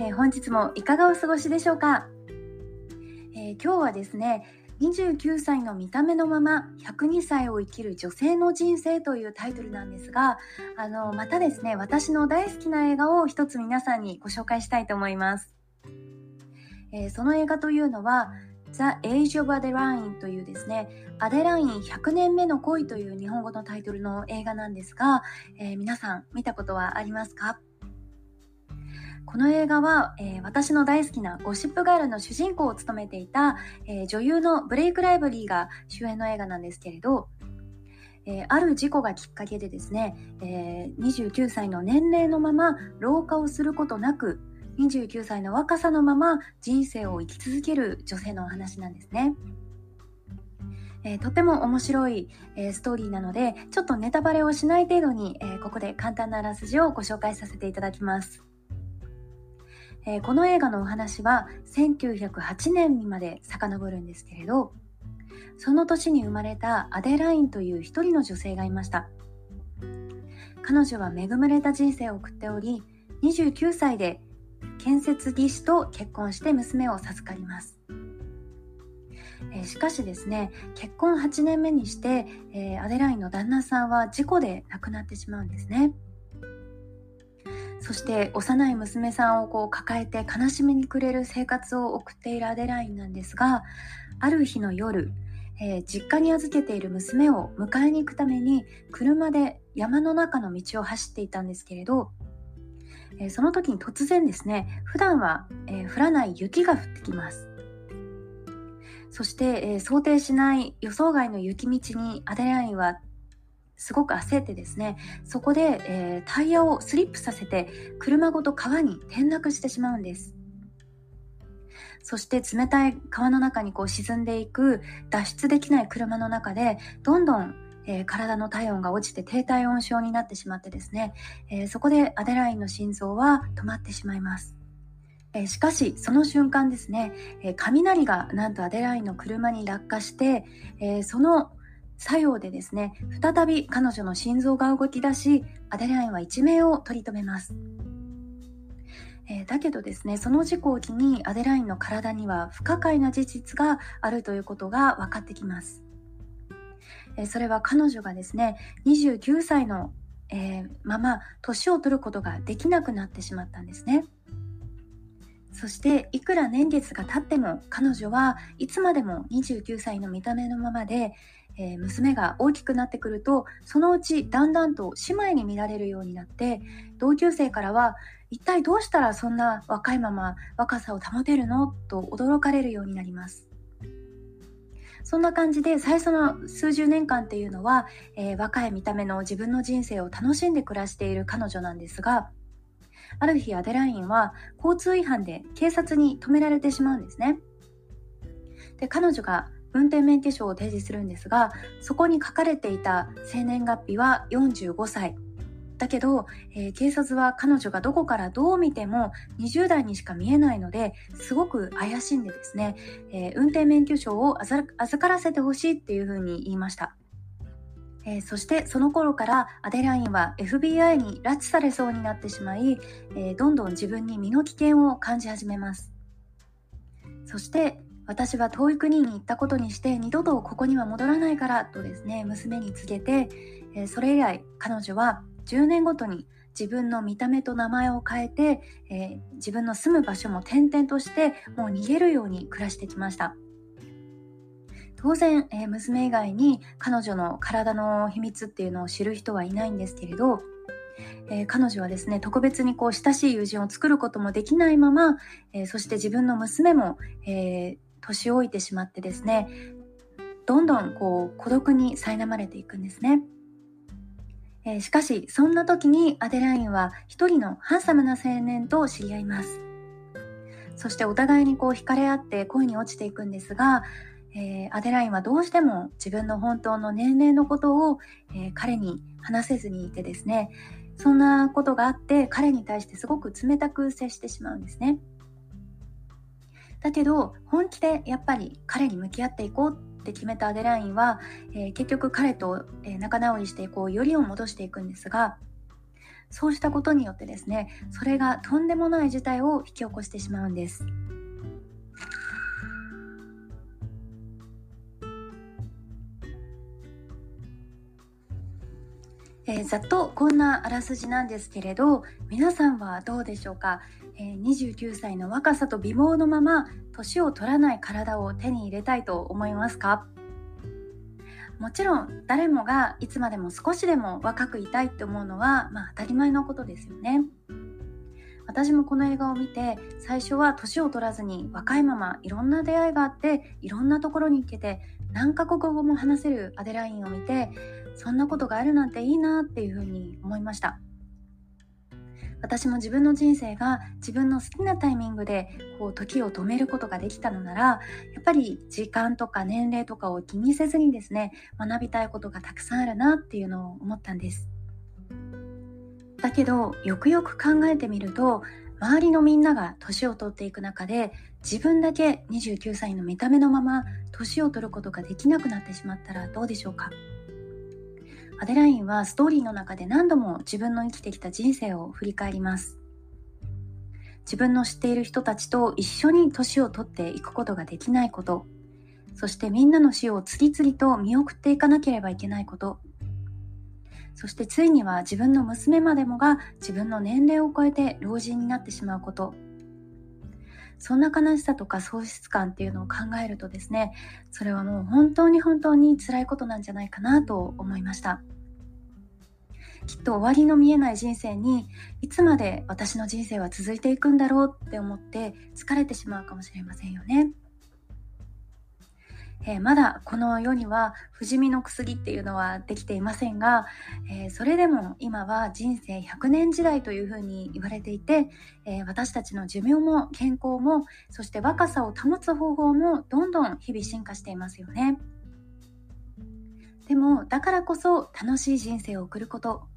えー、本日もいかがお過ごしでしょうか、えー、今日はですね29歳の見た目のまま102歳を生きる女性の人生というタイトルなんですがあのまたですね私の大好きな映画を一つ皆さんにご紹介したいと思います、えー、その映画というのは The Age of Adeline というですねアデライン100年目の恋という日本語のタイトルの映画なんですが、え皆さん見たことはありますか？この映画は、えー、私の大好きなゴシップガールの主人公を務めていた、えー、女優のブレイク・ライブリーが主演の映画なんですけれど、えー、ある事故がきっかけでですね、え29歳の年齢のまま老化をすることなく29歳の若さのまま人生を生き続ける女性のお話なんですね。えー、とても面白い、えー、ストーリーなのでちょっとネタバレをしない程度に、えー、ここで簡単なあらすじをご紹介させていただきます。えー、この映画のお話は1908年にまで遡るんですけれどその年に生まれたアデラインという一人の女性がいました彼女は恵まれた人生を送っており29歳で建設技師と結婚して娘を授かりますえしかしですね結婚8年目にして、えー、アデラインの旦那さんは事故で亡くなってしまうんですね。そして幼い娘さんをこう抱えて悲しみに暮れる生活を送っているアデラインなんですがある日の夜、えー、実家に預けている娘を迎えに行くために車で山の中の道を走っていたんですけれど、えー、その時に突然ですね普段は、えー、降らない雪が降ってきます。そして、え想定しない予想外の雪道にアデラインはすごく焦ってですねそこで、えー、タイヤをスリップさせて車ごと川に転落してしまうんです。そして冷たい川の中にこう沈んでいく脱出できない車の中でどんどん、えー、体の体温が落ちて低体温症になってしまってですね、えー、そこでアデラインの心臓は止まってしまいます。えしかしその瞬間ですね、え雷がなんとアデラインの車に落下して、えその作用でですね再び彼女の心臓が動き出しアデラインは一命を取り留めます、えー、だけどですねその事故を機にアデラインの体には不可解な事実があるということが分かってきます、え、それは彼女がですね29歳の、えー、まま年を取ることができなくなってしまったんですね。そしていくら年月が経っても彼女はいつまでも29歳の見た目のままで、えー、娘が大きくなってくるとそのうちだんだんと姉妹に見られるようになって同級生からは一体どうしたらそんな若いまま若さを保てるの？と驚かれるようになります。そんな感じで最初の数十年間っていうのは、えー、若い見た目の自分の人生を楽しんで暮らしている彼女なんですがある日アデラインは交通違反で警察に止められてしまうんですね。で彼女が運転免許証を提示するんですがそこに書かれていた生年月日は45歳だけど、えー、警察は彼女がどこからどう見ても20代にしか見えないのですごく怪しんでですね、えー、運転免許証を預からせてほしいっていうふうに言いました。えー、そしてその頃からアデラインは FBI に拉致されそうになってしまい、えどんどん自分に身の危険を感じ始めますそして私は遠い国に行ったことにして二度とここには戻らないからとですね娘に告げて、えそれ以来彼女は10年ごとに自分の見た目と名前を変えて、え、自分の住む場所も転々としてもう逃げるように暮らしてきました。当然、え、娘以外に彼女の体の秘密っていうのを知る人はいないんですけれど、え、彼女はですね特別にこう親しい友人を作ることもできないまま、えそして自分の娘も、え年老いてしまってですねどんどんこう孤独に苛まれていくんですね。えー、しかしそんな時にアデラインは一人のハンサムな青年と知り合いますそしてお互いにこう惹かれ合って恋に落ちていくんですが、えー、アデラインはどうしても自分の本当の年齢のことを、えー、彼に話せずにいてですねそんなことがあって彼に対してすごく冷たく接してしまうんですねだけど本気でやっぱり彼に向き合っていこうって決めたアデラインは、えー、結局彼と、えー、仲直りしていこうよりを戻していくんですがそうしたことによってですねそれがとんでもない事態を引き起こしてしまうんです。えー、ざっとこんなあらすじなんですけれど皆さんはどうでしょうか、え、29歳の若さと美貌のまま年を取らない体を手に入れたいと思いますか？もちろん誰もがいつまでも少しでも若くいたいって思うのは、まあ、当たり前のことですよね。私もこの映画を見て最初は年を取らずに若いままいろんな出会いがあっていろんなところに行けて何カ国語も話せるアデラインを見てそんなことがあるなんていいなっていうふうに思いました私も自分の人生が自分の好きなタイミングでこう時を止めることができたのならやっぱり時間とか年齢とかを気にせずにですね学びたいことがたくさんあるなっていうのを思ったんです。だけどよくよく考えてみると周りのみんなが年を取っていく中で自分だけ29歳の見た目のまま年を取ることができなくなってしまったらどうでしょうか？アデラインはストーリーの中で何度も自分の生きてきた人生を振り返ります。自分の知っている人たちと一緒に年を取っていくことができないこと。そしてみんなの死を次々と見送っていかなければいけないこと。そしてついには自分の娘までもが自分の年齢を超えて老人になってしまうこと。そんな悲しさとか喪失感っていうのを考えるとですねそれはもう本当に本当に辛いことなんじゃないかなと思いましたきっと終わりの見えない人生にいつまで私の人生は続いていくんだろうって思って疲れてしまうかもしれませんよね。えー、まだこの世には不死身の薬っていうのはできていませんが、えー、それでも今は人生100年時代というふうに言われていて、えー、私たちの寿命も健康もそして若さを保つ方法もどんどん日々進化していますよね。でもだからこそ楽しい人生を送ること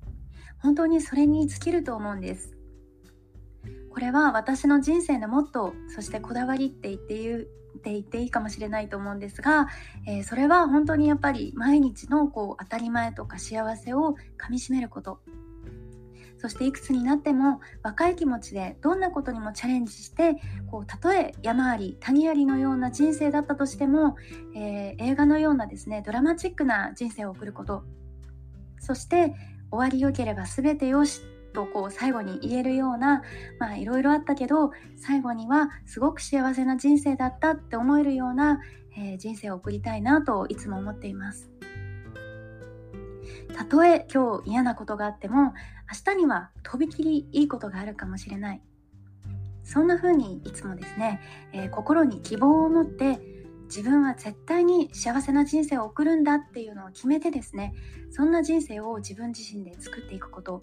本当にそれに尽きると思うんです。これは私の人生のモットーそしてこだわりって言っていうって言っていいかもしれないと思うんですが、えー、それは本当にやっぱり毎日のこう当たり前とか幸せをかみしめること。そしていくつになっても若い気持ちでどんなことにもチャレンジしてこうたとえ山あり谷ありのような人生だったとしても、えー、映画のようなですねドラマチックな人生を送ること。そして終わりよければ全てよしとこう最後に言えるようなまあいろいろあったけど最後にはすごく幸せな人生だったって思えるような、えー、人生を送りたいなといつも思っています。たとえ今日嫌なことがあっても明日にはとびきりいいことがあるかもしれないそんな風にいつもですね、えー、心に希望を持って自分は絶対に幸せな人生を送るんだっていうのを決めてですねそんな人生を自分自身で作っていくこと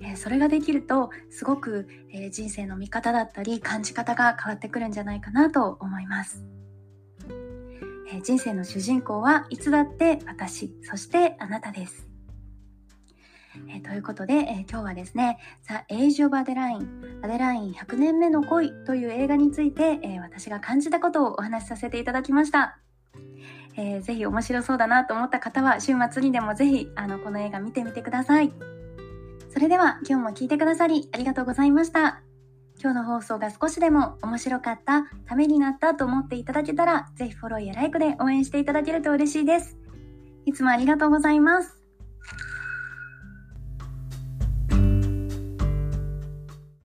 えそれができるとすごく、え人生の見方だったり感じ方が変わってくるんじゃないかなと思います。え人生の主人公はいつだって私、そしてあなたです。えということで、え今日はですね、 The Age of Adaline、アデライン100年目の恋という映画について、え私が感じたことをお話しさせていただきました。えー、ぜひ面白そうだなと思った方は週末にでもぜひあのこの映画見てみてください。それでは今日も聞いてくださりありがとうございました。今日の放送が少しでも面白かった、ためになったと思っていただけたら、ぜひフォローやライクで応援していただけると嬉しいです。いつもありがとうございます。